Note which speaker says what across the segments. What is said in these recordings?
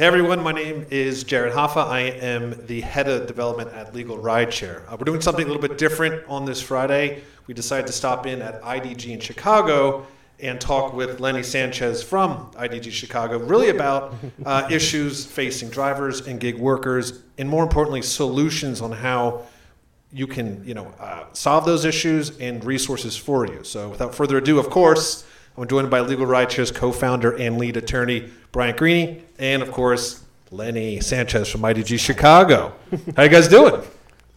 Speaker 1: Hey everyone, my name is Jared Hoffa. I am the head of development at Legal Rideshare. Uh, we're doing something a little bit different on this Friday. We decided to stop in at IDG in Chicago and talk with Lenny Sanchez from IDG Chicago, really about uh, issues facing drivers and gig workers, and more importantly, solutions on how you can, you know, uh, solve those issues and resources for you. So, without further ado, of course, I'm joined by Legal Rideshare's co-founder and lead attorney Bryant Greening, and of course Lenny Sanchez from IDG Chicago. How you guys doing?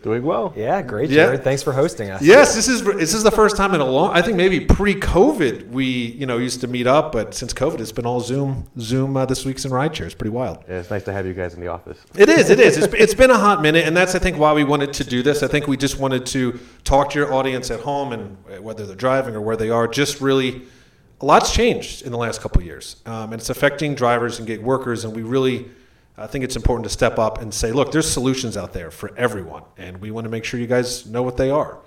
Speaker 2: Doing well.
Speaker 3: Yeah, great,
Speaker 1: Yeah.
Speaker 3: Thanks for hosting us.
Speaker 1: Yes, this is this is the first time in a long. I think maybe pre-COVID we you know used to meet up, but since COVID it's been all Zoom. Zoom uh, this week's in rideshare. It's pretty wild.
Speaker 2: Yeah, it's nice to have you guys in the office.
Speaker 1: It is. It is. It's, it's been a hot minute, and that's I think why we wanted to do this. I think we just wanted to talk to your audience at home and whether they're driving or where they are. Just really, a lot's changed in the last couple years, um, and it's affecting drivers and gig workers. And we really, I think it's important to step up and say, look, there's solutions out there for everyone, and we want to make sure you guys know what they are.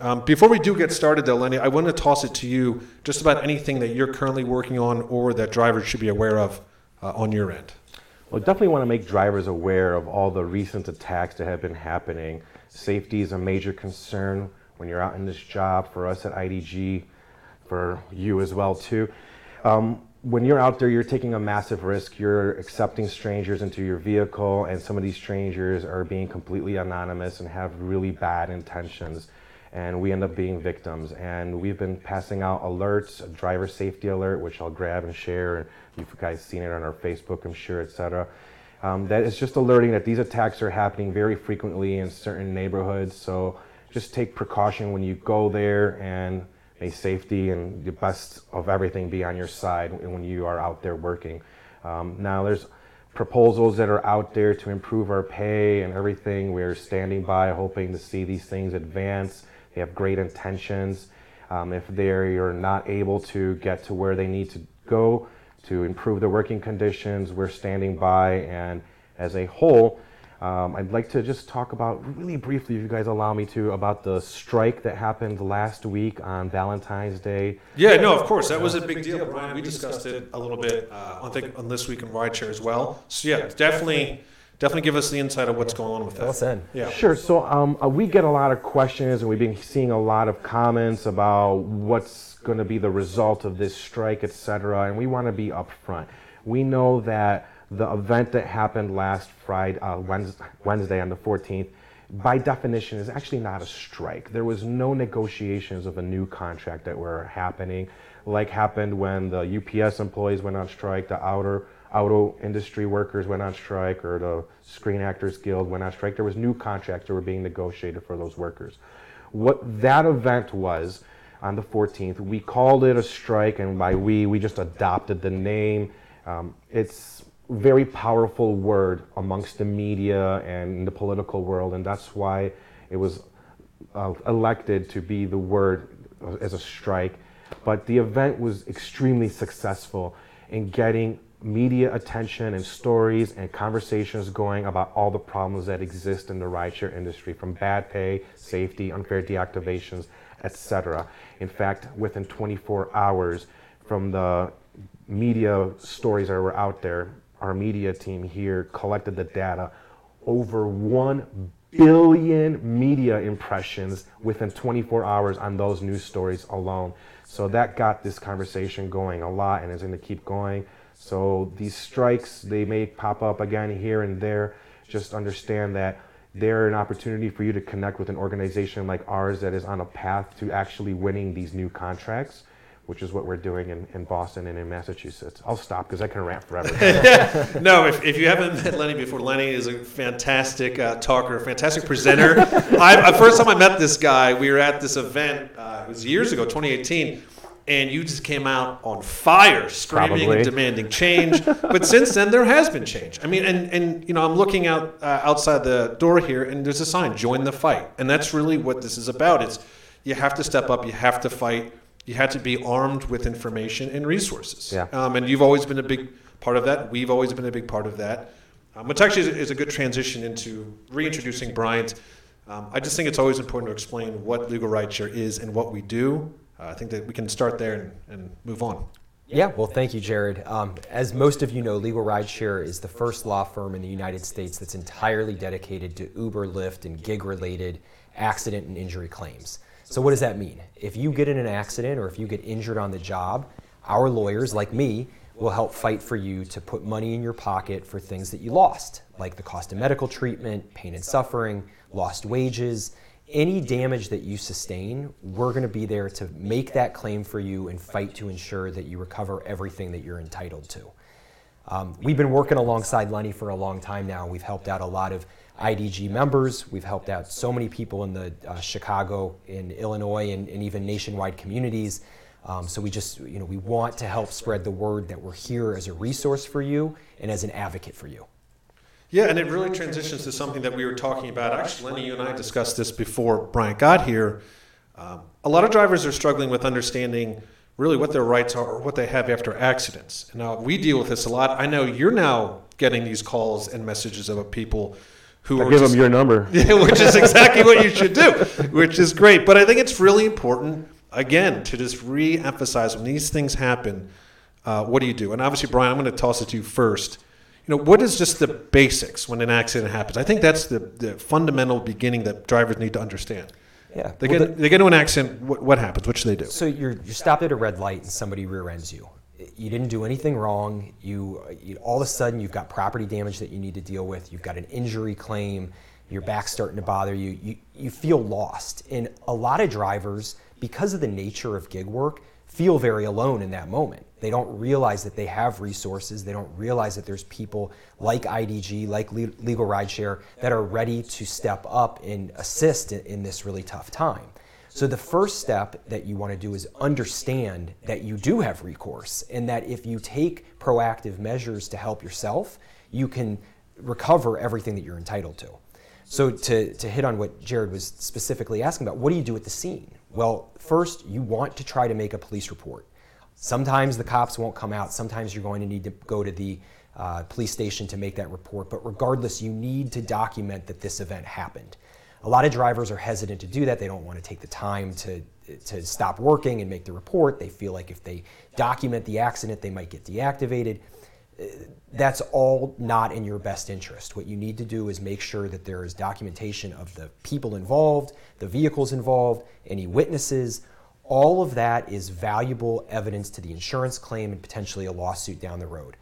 Speaker 1: Um, before we do get started, though, Lenny, I want to toss it to you just about anything that you're currently working on or that drivers should be aware of uh, on your end.
Speaker 2: Well, definitely want to make drivers aware of all the recent attacks that have been happening. Safety is a major concern when you're out in this job for us at IDG, for you as well too. Um, when you're out there, you're taking a massive risk. You're accepting strangers into your vehicle, and some of these strangers are being completely anonymous and have really bad intentions. And we end up being victims. And we've been passing out alerts, a driver safety alert, which I'll grab and share. You've guys seen it on our Facebook, I'm sure, etc. Um, that is just alerting that these attacks are happening very frequently in certain neighborhoods. So just take precaution when you go there and may safety and the best of everything be on your side when you are out there working. Um, now there's proposals that are out there to improve our pay and everything. We're standing by hoping to see these things advance. They have great intentions. Um, if they are not able to get to where they need to go to improve the working conditions, we're standing by. And as a whole, um, I'd like to just talk about really briefly, if you guys allow me to, about the strike that happened last week on Valentine's Day.
Speaker 1: Yeah, no, of course, that was a big deal, Bryant. We discussed it a little bit uh, on, think, on this week in rideshare as well. So yeah, definitely, definitely give us the insight of what's going on with
Speaker 3: Fill us
Speaker 1: that.
Speaker 3: in.
Speaker 1: Yeah.
Speaker 2: Sure. So um, uh, we get a lot of questions, and we've been seeing a lot of comments about what's going to be the result of this strike, et cetera. And we want to be upfront. We know that the event that happened last Friday, uh, Wednesday, on the 14th, by definition, is actually not a strike. There was no negotiations of a new contract that were happening, like happened when the UPS employees went on strike, the outer auto industry workers went on strike, or the Screen Actors Guild went on strike. There was new contracts that were being negotiated for those workers. What that event was on the 14th, we called it a strike, and by we, we just adopted the name. Um, it's very powerful word amongst the media and the political world, and that's why it was uh, elected to be the word as a strike. But the event was extremely successful in getting media attention and stories and conversations going about all the problems that exist in the rideshare industry from bad pay, safety, unfair deactivations, etc. In fact, within 24 hours from the media stories that were out there, our media team here collected the data over 1 billion media impressions within 24 hours on those news stories alone. So that got this conversation going a lot and is going to keep going. So these strikes, they may pop up again here and there. Just understand that they're an opportunity for you to connect with an organization like ours that is on a path to actually winning these new contracts, which is what we're doing in, in Boston and in Massachusetts. I'll stop because I can rant forever.
Speaker 1: No, if, if you haven't met Lenny before, Lenny is a fantastic uh, talker, fantastic presenter. I, the first time I met this guy, we were at this event. Uh, it was years ago, 2018. And you just came out on fire, screaming
Speaker 2: Probably.
Speaker 1: and demanding change. but since then, there has been change. I mean, and, and you know, I'm looking out uh, outside the door here, and there's a sign: "Join the fight." And that's really what this is about. It's you have to step up, you have to fight, you had to be armed with information and resources.
Speaker 2: Yeah.
Speaker 1: Um, and you've always been a big part of that. We've always been a big part of that. Um, which actually is, is a good transition into reintroducing Bryant. Um, I just think it's always important to explain what legal rideshare is and what we do. Uh, I think that we can start there and, and move on.
Speaker 3: Yeah, well, thank you, Jared. Um, as most of you know, Legal Rideshare is the first law firm in the United States that's entirely dedicated to Uber, Lyft, and gig related accident and injury claims. So, what does that mean? If you get in an accident or if you get injured on the job, our lawyers, like me, will help fight for you to put money in your pocket for things that you lost, like the cost of medical treatment, pain and suffering, lost wages, any damage that you sustain, we're going to be there to make that claim for you and fight to ensure that you recover everything that you're entitled to. Um, we've been working alongside Lenny for a long time now. We've helped out a lot of IDG members. We've helped out so many people in the uh, Chicago, in Illinois, and, and even nationwide communities. Um, so we just, you know, we want to help spread the word that we're here as a resource for you and as an advocate for you.
Speaker 1: Yeah, and it really transitions to something that we were talking about. Actually, Lenny, you and I discussed this before Bryant got here. Um, a lot of drivers are struggling with understanding really what their rights are or what they have after accidents. Now we deal with this a lot. I know you're now getting these calls and messages of people who
Speaker 2: I give just, them your number.
Speaker 1: Yeah, which is exactly what you should do, which is great. But I think it's really important, again, to just re emphasize when these things happen, uh, what do you do? And obviously, Bryant, I'm going to toss it to you first you know, what is just the basics when an accident happens? I think that's the, the fundamental beginning that drivers need to understand.
Speaker 3: Yeah.
Speaker 1: They, well, get, the, they get into an accident, what, what, happens? What should they do?
Speaker 3: So you're, you're stopped at a red light and somebody rear ends you. You didn't do anything wrong. You, you, all of a sudden you've got property damage that you need to deal with. You've got an injury claim. Your back's starting to bother you. You, you feel lost. And a lot of drivers, because of the nature of gig work, feel very alone in that moment. They don't realize that they have resources. They don't realize that there's people like IDG, like Legal Rideshare, that are ready to step up and assist in this really tough time. So the first step that you want to do is understand that you do have recourse and that if you take proactive measures to help yourself, you can recover everything that you're entitled to. So to, to hit on what Jared was specifically asking about, what do you do at the scene? Well, first, you want to try to make a police report. Sometimes the cops won't come out. Sometimes you're going to need to go to the uh, police station to make that report. But regardless, you need to document that this event happened. A lot of drivers are hesitant to do that. They don't want to take the time to, to stop working and make the report. They feel like if they document the accident, they might get deactivated uh, that's all not in your best interest. What you need to do is make sure that there is documentation of the people involved, the vehicles involved, any witnesses. All of that is valuable evidence to the insurance claim and potentially a lawsuit down the road.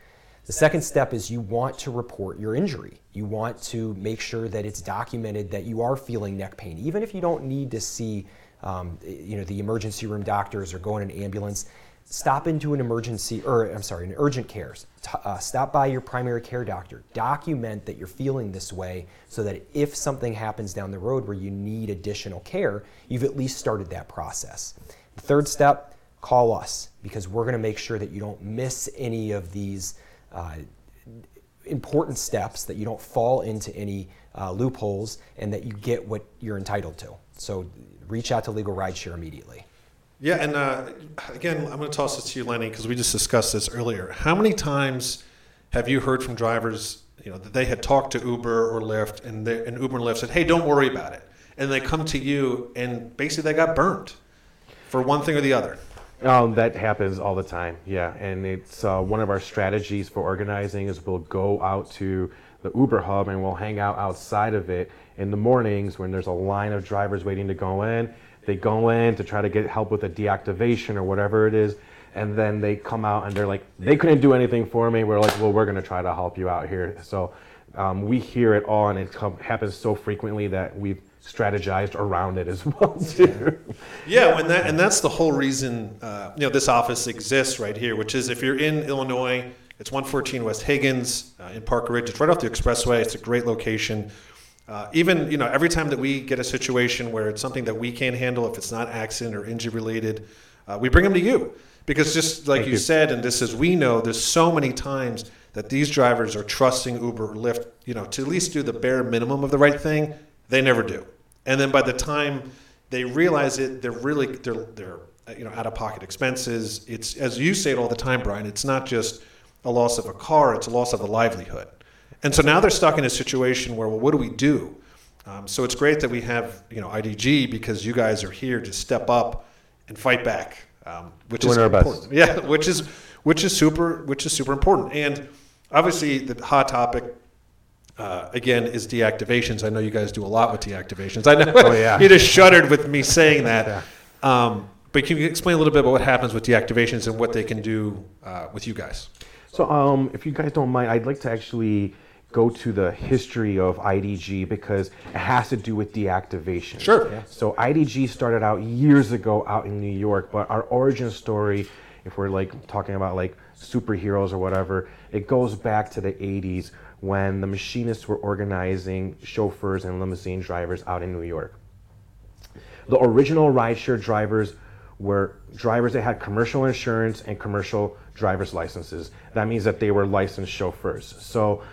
Speaker 3: The second step is you want to report your injury. You want to make sure that it's documented that you are feeling neck pain, even if you don't need to see um, you know, the emergency room doctors or go in an ambulance stop into an emergency, or I'm sorry, an urgent care. Uh, stop by your primary care doctor. Document that you're feeling this way so that if something happens down the road where you need additional care, you've at least started that process. The third step, call us because we're going to make sure that you don't miss any of these uh, important steps, that you don't fall into any uh, loopholes, and that you get what you're entitled to. So reach out to Legal Rideshare immediately.
Speaker 1: Yeah, and uh, again, I'm going to toss this to you, Lenny, because we just discussed this earlier. How many times have you heard from drivers, you know, that they had talked to Uber or Lyft, and, they, and Uber and Lyft said, "Hey, don't worry about it," and they come to you, and basically they got burned for one thing or the other.
Speaker 2: Um, that happens all the time, yeah. And it's uh, one of our strategies for organizing is we'll go out to the Uber hub and we'll hang out outside of it in the mornings when there's a line of drivers waiting to go in they go in to try to get help with a deactivation or whatever it is, and then they come out and they're like, they couldn't do anything for me. We're like, well, we're going to try to help you out here. So um, we hear it all, and it happens so frequently that we've strategized around it as well too.
Speaker 1: Yeah, and that and that's the whole reason uh, you know this office exists right here, which is if you're in Illinois, it's 114 West Higgins uh, in Park Ridge. It's right off the expressway. It's a great location. Uh, even you know every time that we get a situation where it's something that we can't handle, if it's not accident or injury related, uh, we bring them to you because just like you, you, said, and this is we know there's so many times that these drivers are trusting Uber or Lyft, you know, to at least do the bare minimum of the right thing. They never do, and then by the time they realize it, they're really they're they're you know out of pocket expenses. It's as you say it all the time, Bryant. It's not just a loss of a car; it's a loss of a livelihood. And so now they're stuck in a situation where, well, what do we do? Um, so it's great that we have, you know, IDG because you guys are here to step up and fight back um, which
Speaker 2: Doing
Speaker 1: is
Speaker 2: our best.
Speaker 1: important. Yeah, which is which is super which is super important. And obviously, the hot topic uh, again is deactivations. I know you guys do a lot with deactivations. I know
Speaker 2: Oh, yeah.
Speaker 1: you just shuddered with me saying that. Um, but can you explain a little bit about what happens with deactivations and what they can do uh, with you guys?
Speaker 2: So, um, if you guys don't mind, I'd like to actually go to the history of IDG because it has to do with deactivation.
Speaker 1: Sure. Yeah.
Speaker 2: So, IDG started out years ago out in New York, but our origin story, if we're like talking about like superheroes or whatever, it goes back to the 80s when the machinists were organizing chauffeurs and limousine drivers out in New York. The original rideshare drivers were drivers that had commercial insurance and commercial driver's licenses. That means that they were licensed chauffeurs. So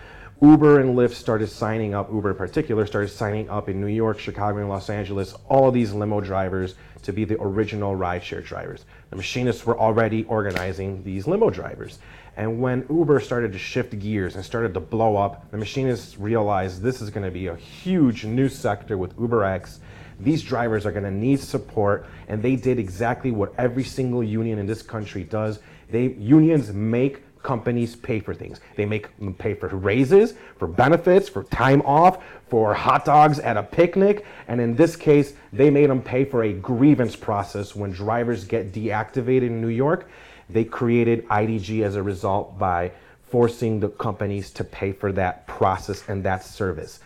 Speaker 2: Uber and Lyft started signing up, Uber in particular, started signing up in New York, Chicago, and Los Angeles, all of these limo drivers to be the original rideshare drivers. The machinists were already organizing these limo drivers. And when Uber started to shift gears and started to blow up, the machinists realized this is going to be a huge new sector with UberX these drivers are going to need support and they did exactly what every single union in this country does. They unions make companies pay for things. They make them pay for raises for benefits for time off for hot dogs at a picnic. And in this case they made them pay for a grievance process when drivers get deactivated in new york they created idg as a result by forcing the companies to pay for that process and that service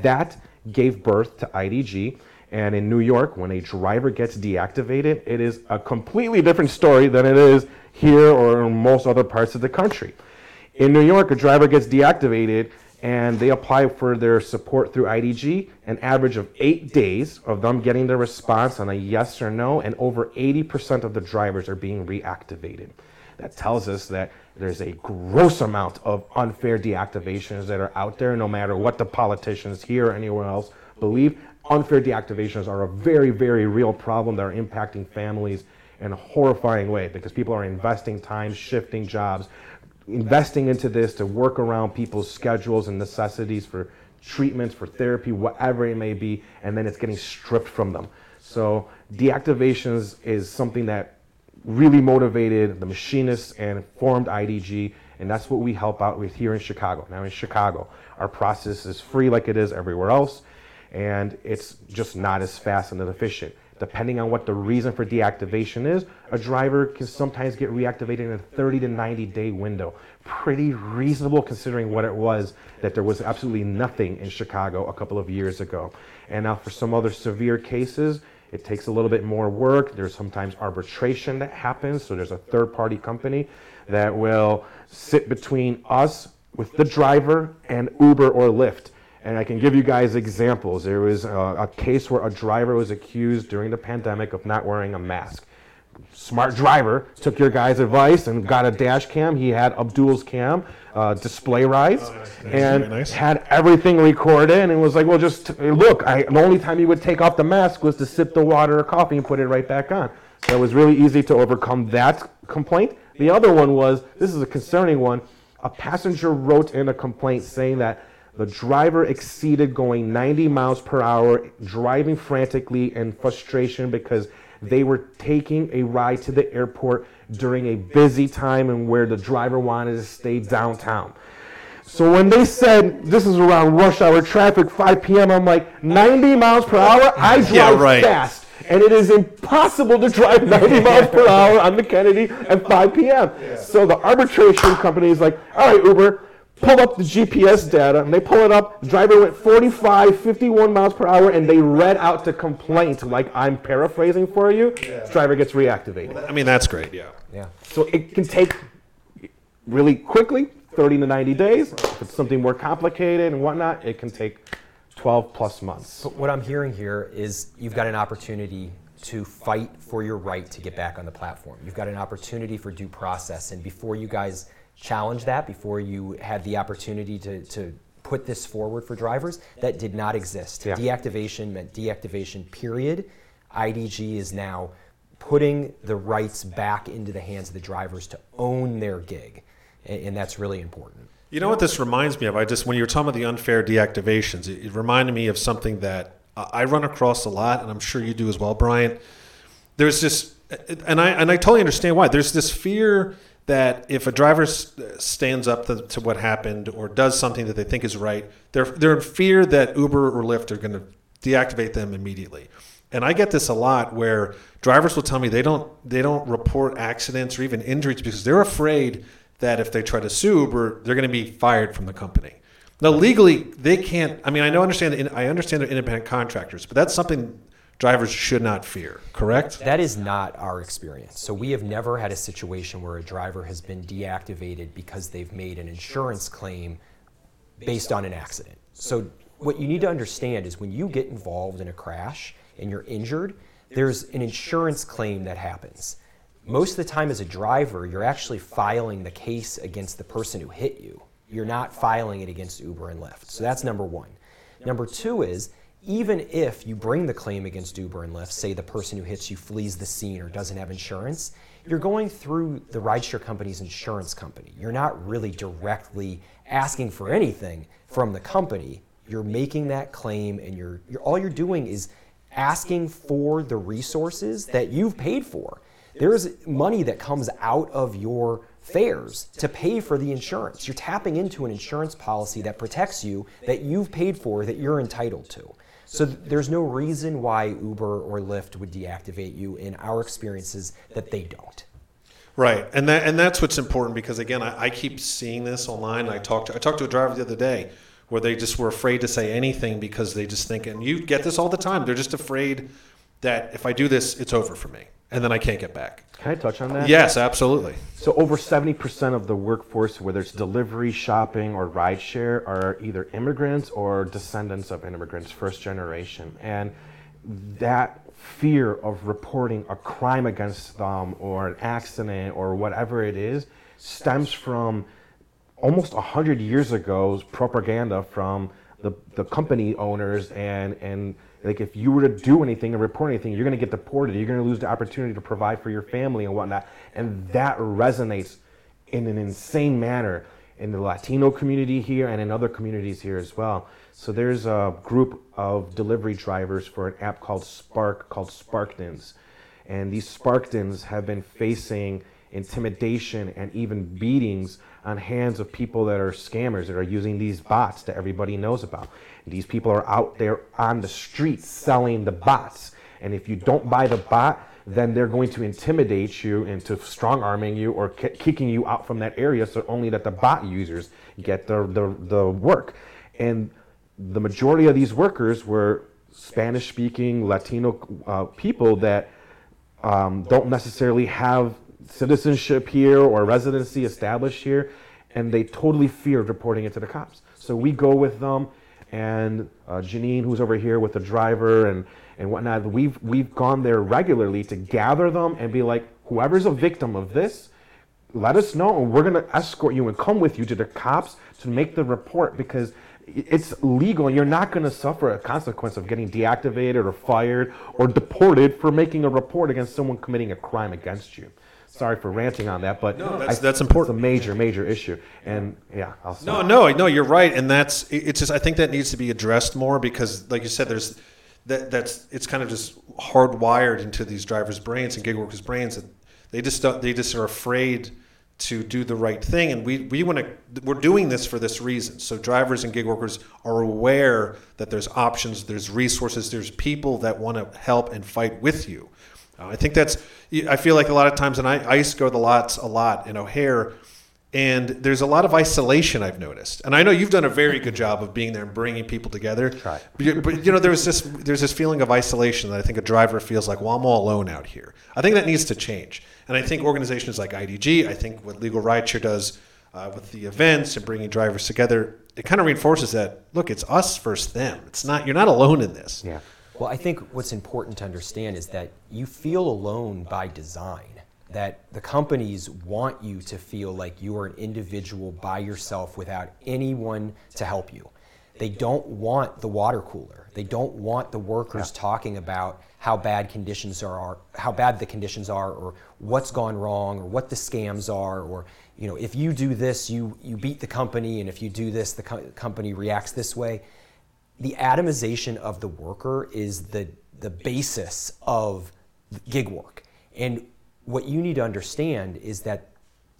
Speaker 2: that gave birth to idg and in New York, when a driver gets deactivated, it is a completely different story than it is here or in most other parts of the country. In New York, a driver gets deactivated and they apply for their support through IDG, an average of eight days of them getting their response on a yes or no, and over 80% of the drivers are being reactivated. That tells us that there's a gross amount of unfair deactivations that are out there, no matter what the politicians here or anywhere else believe unfair deactivations are a very, very real problem that are impacting families in a horrifying way because people are investing time, shifting jobs, investing into this to work around people's schedules and necessities for treatments, for therapy, whatever it may be, and then it's getting stripped from them. So deactivations is something that really motivated the machinists and formed IDG, and that's what we help out with here in Chicago. Now in Chicago, our process is free like it is everywhere else and it's just not as fast and as efficient. Depending on what the reason for deactivation is, a driver can sometimes get reactivated in a 30 to 90 day window. Pretty reasonable considering what it was that there was absolutely nothing in Chicago a couple of years ago. And now for some other severe cases, it takes a little bit more work. There's sometimes arbitration that happens. So there's a third party company that will sit between us with the driver and Uber or Lyft and I can give you guys examples. There was a, a, case where a driver was accused during the pandemic of not wearing a mask. Smart driver took your guy's advice and got a dash cam. He had Abdul's cam, uh, display rides,
Speaker 1: Oh, nice.
Speaker 2: and
Speaker 1: nice.
Speaker 2: had everything recorded. And it was like, well, just look. I, the only time he would take off the mask was to sip the water or coffee and put it right back on. So it was really easy to overcome that complaint. The other one was this is a concerning one. A passenger wrote in a complaint saying that the driver exceeded going 90 miles per hour, driving frantically in frustration because they were taking a ride to the airport during a busy time and where the driver wanted to stay downtown. So when they said this is around rush hour traffic, 5 p.m., I'm like, 90 miles per hour? I drive
Speaker 1: Yeah, right.
Speaker 2: fast. And it is impossible to drive 90 miles per hour on the Kennedy at 5 p.m. So the arbitration company is like, all right, Uber, pull up the GPS data, and they pull it up. The driver went 45, 51 miles per hour, and they read out the complaint, like I'm paraphrasing for you. Driver gets reactivated.
Speaker 1: I mean, that's great. Yeah.
Speaker 3: Yeah.
Speaker 2: So it can take really quickly, 30 to 90 days. If it's something more complicated and whatnot, it can take 12 plus months.
Speaker 3: But what I'm hearing here is you've got an opportunity to fight for your right to get back on the platform. You've got an opportunity for due process. And before you guys challenge that, before you had the opportunity to, to put this forward for drivers, that did not exist.
Speaker 2: Yeah.
Speaker 3: Deactivation meant deactivation, period. IDG is now putting the rights back into the hands of the drivers to own their gig. And, that's really important.
Speaker 1: You know what this reminds me of? I just when you were talking about the unfair deactivations, it, it reminded me of something that I run across a lot, and I'm sure you do as well, Bryant. There's this and I and I totally understand why. There's this fear that if a driver stands up to, to what happened or does something that they think is right, they're they're in fear that Uber or Lyft are going to deactivate them immediately. And I get this a lot where drivers will tell me they don't they don't report accidents or even injuries because they're afraid that if they try to sue Uber, they're going to be fired from the company. Now legally, they can't. I mean, I know understand. I understand they're independent contractors, but that's something drivers should not fear. Correct?
Speaker 3: That is not our experience. So we have never had a situation where a driver has been deactivated because they've made an insurance claim based on an accident. So what you need to understand is when you get involved in a crash and you're injured, there's an insurance claim that happens. Most of the time as a driver, you're actually filing the case against the person who hit you. You're not filing it against Uber and Lyft. So that's number 1. Number 2 is even if you bring the claim against Uber and Lyft, say the person who hits you flees the scene or doesn't have insurance, you're going through the rideshare company's insurance company. You're not really directly asking for anything from the company. You're making that claim, and you're, you're all you're doing is asking for the resources that you've paid for. There's money that comes out of your fares to pay for the insurance. You're tapping into an insurance policy that protects you, that you've paid for, that you're entitled to. So th- there's no reason why Uber or Lyft would deactivate you in our experiences that they don't.
Speaker 1: Right, and that and that's what's important because again, I, I keep seeing this online. I talked to, I talked to a driver the other day where they just were afraid to say anything because they just think, and you get this all the time. They're just afraid that if I do this, it's over for me, and then I can't get back.
Speaker 2: Can I touch on that?
Speaker 1: Yes, absolutely.
Speaker 2: So over 70% of the workforce, whether it's delivery, shopping, or rideshare, are either immigrants or descendants of immigrants, first generation. And that fear of reporting a crime against them or an accident or whatever it is stems from almost 100 years ago's propaganda from the, the company owners and, and like if you were to do anything or report anything you're going to get deported. You're going to lose the opportunity to provide for your family and whatnot. And that resonates in an insane manner in the latino community here and in other communities here as well. So there's a group of delivery drivers for an app called spark called sparktons and these sparktons have been facing intimidation and even beatings on hands of people that are scammers that are using these bots that everybody knows about. These people are out there on the street selling the bots. And if you don't buy the bot, then they're going to intimidate you into strong arming you or ki- kicking you out from that area so only that the bot users get the, the, the work. And the majority of these workers were Spanish speaking Latino uh, people that um, don't necessarily have citizenship here or residency established here, and they totally feared reporting it to the cops. So we go with them, and uh, Janine, who's over here with the driver and, and whatnot, we've, we've gone there regularly to gather them and be like, whoever's a victim of this, let us know, and we're going to escort you and come with you to the cops to make the report because it's legal you're not going to suffer a consequence of getting deactivated or fired or deported for making a report against someone committing a crime against you. Sorry for ranting on that, but
Speaker 1: No, that's-
Speaker 2: I-
Speaker 1: that's important.
Speaker 2: It's a major, major issue, and yeah, I'll
Speaker 1: No,
Speaker 2: stop.
Speaker 1: no, no. You're right, and that's it's just. I think that needs to be addressed more because, like you said, there's that that's it's kind of just hardwired into these drivers' brains and gig workers' brains that they just don't, they just are afraid to do the right thing, and we we want to. We're doing this for this reason. So drivers and gig workers are aware that there's options, there's resources, there's people that want to help and fight with you. I think that's. I feel like a lot of times, and I, I used to go to the lots a lot in O'Hare, and there's a lot of isolation I've noticed. And I know you've done a very good job of being there and bringing people together.
Speaker 2: Try.
Speaker 1: But, you- but you know, there's this there's this feeling of isolation that I think a driver feels like, well, I'm all alone out here. I think that needs to change. And I think organizations like IDG, I think what Legal Rideshare does uh, with the events and bringing drivers together, it kind of reinforces that. Look, it's us versus them. It's not you're not alone in this.
Speaker 2: Yeah.
Speaker 3: Well, I think what's important to understand is that you feel alone by design. That the companies want you to feel like you are an individual by yourself without anyone to help you. They don't want the water cooler. They don't want the workers talking about how bad conditions are, how bad the conditions are, or what's gone wrong, or what the scams are, or you know, if you do this, you you beat the company, and if you do this, the co- company reacts this way the atomization of the worker is the the basis of gig work And what you need to understand is that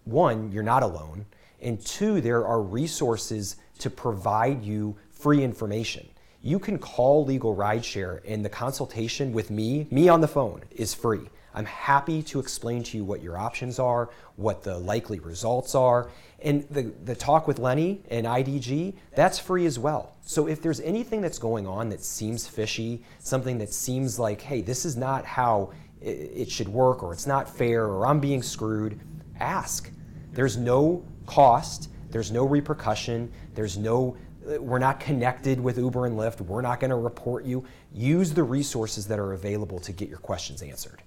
Speaker 3: one, you're not alone, and two, there are resources to provide you free information. You can call Legal Rideshare, and the consultation with me, me on the phone, is free. I'm happy to explain to you what your options are, what the likely results are. And the, the talk with Lenny and IDG, that's free as well. So if there's anything that's going on that seems fishy, something that seems like, hey, this is not how it should work, or it's not fair, or I'm being screwed, ask. There's no cost, there's no repercussion, there's no we're not connected with Uber and Lyft. We're not going to report you. Use the resources that are available to get your questions answered.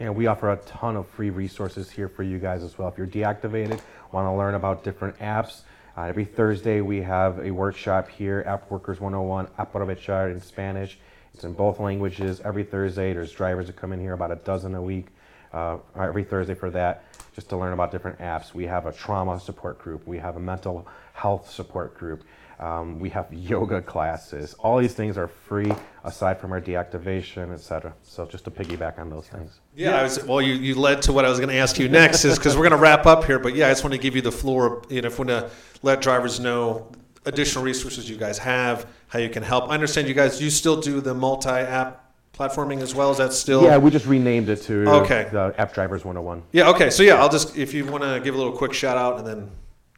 Speaker 2: And we offer a ton of free resources here for you guys as well. If you're deactivated, want to learn about different apps, uh, every Thursday we have a workshop here, App Workers 101, Aprovechar in Spanish. It's in both languages every Thursday. There's drivers that come in here, about a dozen a week, uh, every Thursday for that, just to learn about different apps. We have a trauma support group. We have a mental health support group. Um, we have yoga classes. All these things are free aside from our deactivation, etc. So just to piggyback on those things.
Speaker 1: Yeah, I was, well, you, you led to what I was going to ask you next, is because we're going to wrap up here. But yeah, I just want to give you the floor. You know, if we want to let drivers know additional resources you guys have, how you can help. I understand you guys. You still do the multi-app platforming as well? Is that still?
Speaker 2: Yeah, we just renamed it to
Speaker 1: okay.
Speaker 2: the App Drivers 101.
Speaker 1: Yeah. Okay. So yeah, I'll just if you want to give a little quick shout out and then.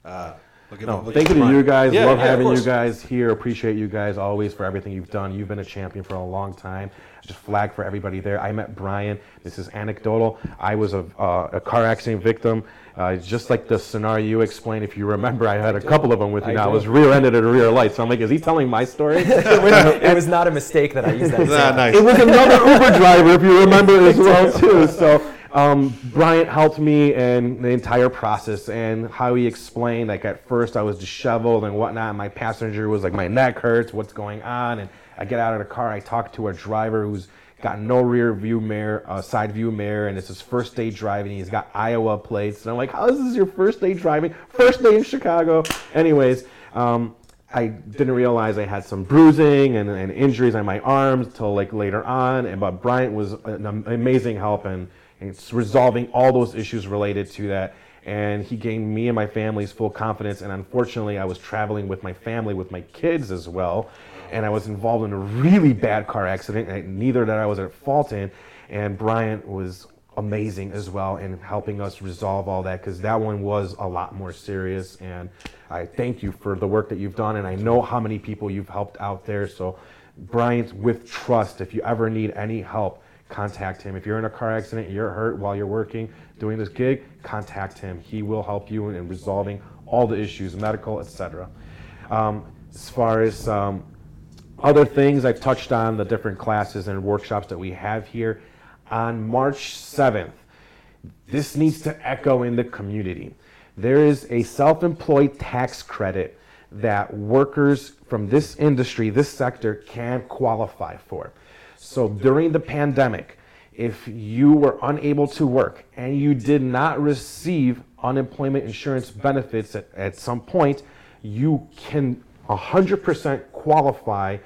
Speaker 1: Uh,
Speaker 2: We'll no, we'll thank you to you guys. Yeah, Love yeah, having you guys here. Appreciate you guys always for everything you've done. You've been a champion for a long time. Just flag for everybody there. I met Bryant. This is anecdotal. I was a, uh, a car accident victim. Uh, just like the scenario you explained, if you remember, I had a couple of them with you. I now I was rear-ended at a rear light, so I'm like, is he telling my story?
Speaker 3: it, was, it, was, not a mistake that I used that.
Speaker 1: Nah, nice.
Speaker 2: It was another Uber driver, if you remember as well too. So um, Bryant helped me in the entire process and how he explained, like at first I was disheveled and whatnot. My passenger was like, my neck hurts, what's going on? And I get out of the car, I talk to a driver who's got no rear view mirror, uh, side view mirror, and it's his first day driving. He's got Iowa plates. And I'm like, how is this your first day driving? First day in Chicago. Anyways, um, I didn't realize I had some bruising and, and injuries on my arms till like later on. And but Bryant was an amazing help and and it's resolving all those issues related to that. And he gained me and my family's full confidence. And unfortunately, I was traveling with my family, with my kids as well. And I was involved in a really bad car accident, and neither that I was at fault in. And Bryant was amazing as well in helping us resolve all that because that one was a lot more serious. And I thank you for the work that you've done. And I know how many people you've helped out there. So, Bryant, with trust, if you ever need any help, contact him. If you're in a car accident, you're hurt while you're working, doing this gig, contact him. He will help you in, in resolving all the issues, medical, etc. Um, as far as um, other things, I've touched on the different classes and workshops that we have here. On March 7th, this needs to echo in the community. There is a self employed tax credit that workers from this industry, this sector, can qualify for. So during the pandemic, if you were unable to work and you did not receive unemployment insurance benefits at, at some point, you can 100% qualify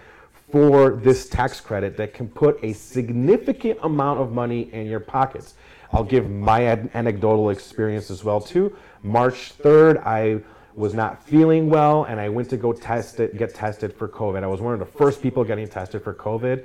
Speaker 2: for this tax credit that can put a significant amount of money in your pockets. I'll give my anecdotal experience as well too. March 3rd, I was not feeling well and I went to go test it, get tested for COVID. I was one of the first people getting tested for COVID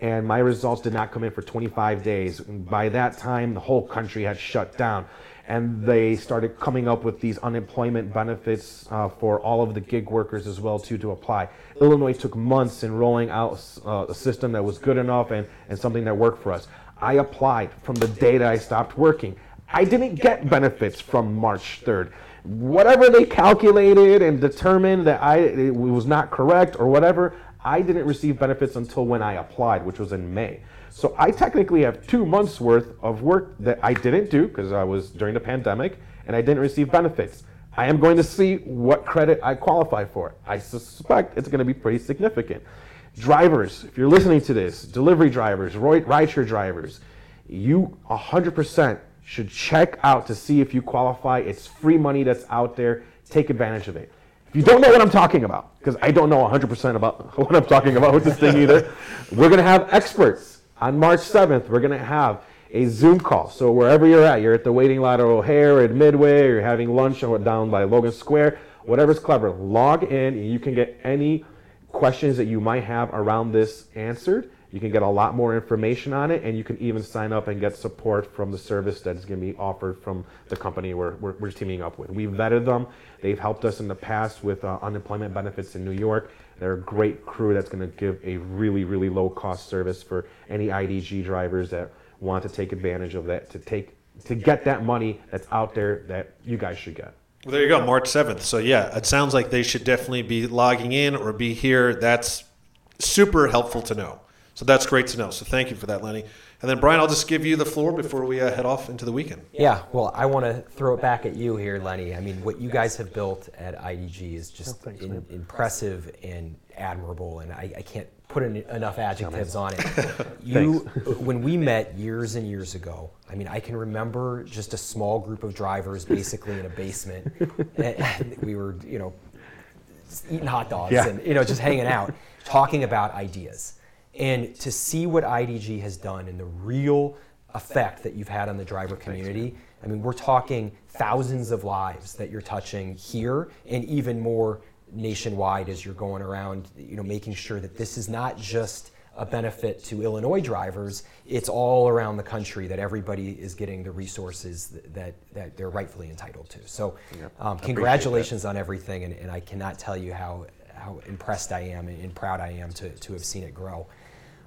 Speaker 2: and my results did not come in for 25 days. By that time, the whole country had shut down. And they started coming up with these unemployment benefits uh, for all of the gig workers as well too to apply. Illinois took months in rolling out uh, a system that was good enough and, and something that worked for us. I applied from the day that I stopped working. I didn't get benefits from March 3rd. Whatever they calculated and determined that I it was not correct or whatever, I didn't receive benefits until when I applied, which was in May. So I technically have two months worth of work that I didn't do because I was during the pandemic and I didn't receive benefits. I am going to see what credit I qualify for. I suspect it's going to be pretty significant. Drivers, if you're listening to this, delivery drivers, rideshare drivers, you 100% should check out to see if you qualify. It's free money that's out there. Take advantage of it. If you don't know what I'm talking about, because I don't know 100% about what I'm talking about with this thing either, we're going to have experts on March 7th. We're going to have a Zoom call. So wherever you're at, you're at the waiting lot at O'Hare, or at Midway, or you're having lunch or down by Logan Square, whatever's clever, log in and you can get any questions that you might have around this answered. You can get a lot more information on it, and you can even sign up and get support from the service that is going to be offered from the company we're, we're, we're teaming up with. We've vetted them. They've helped us in the past with uh, unemployment benefits in New York. They're a great crew that's going to give a really, really low cost service for any IDG drivers that want to take advantage of that, to take to get that money that's out there that you guys should get.
Speaker 1: Well, there you go, March 7th. So, yeah, it sounds like they should definitely be logging in or be here. That's super helpful to know. So, that's great to know. So, thank you for that, Lenny. And then, Bryant, I'll just give you the floor before we uh, head off into the weekend.
Speaker 3: Yeah, well, I want to throw it back at you here, Lenny. I mean, what you guys have built at IDG is just
Speaker 2: thanks,
Speaker 3: in, impressive and admirable, and I, I can't put en- enough adjectives on it. You, when we met years and years ago, I mean, I can remember just a small group of drivers, basically in a basement. and we were, you know, eating hot dogs
Speaker 2: Yeah.
Speaker 3: and you know just hanging out talking about ideas and to see what idg has done and the real effect that you've had on the driver community i mean we're talking thousands of lives that you're touching here and even more nationwide as you're going around you know making sure that this is not just a benefit to Illinois drivers, it's all around the country that everybody is getting the resources that, that, they're rightfully entitled to. So, um, congratulations on everything, and, and I cannot tell you how, how impressed I am and proud I am to, to have seen it grow.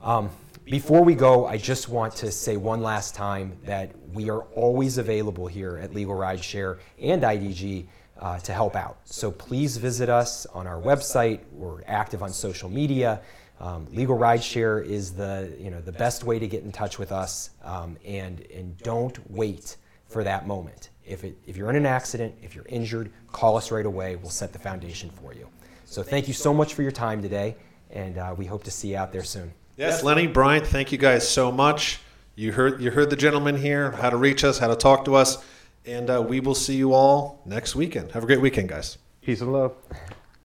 Speaker 3: Um, before we go, I just want to say one last time that we are always available here at Legal Rideshare and IDG uh, to help out. So please visit us on our website. We're active on social media. Um, Legal Rideshare is the you know the best way to get in touch with us, um, and and don't wait for that moment. If it if you're in an accident, if you're injured, call us right away. We'll set the foundation for you. So thank you so much for your time today, and uh, we hope to see you out there soon.
Speaker 1: Yes, Lenny, Bryant, thank you guys so much. You heard you heard the gentleman here, how to reach us, how to talk to us, and uh, we will see you all next weekend. Have a great weekend, guys.
Speaker 2: Peace and love.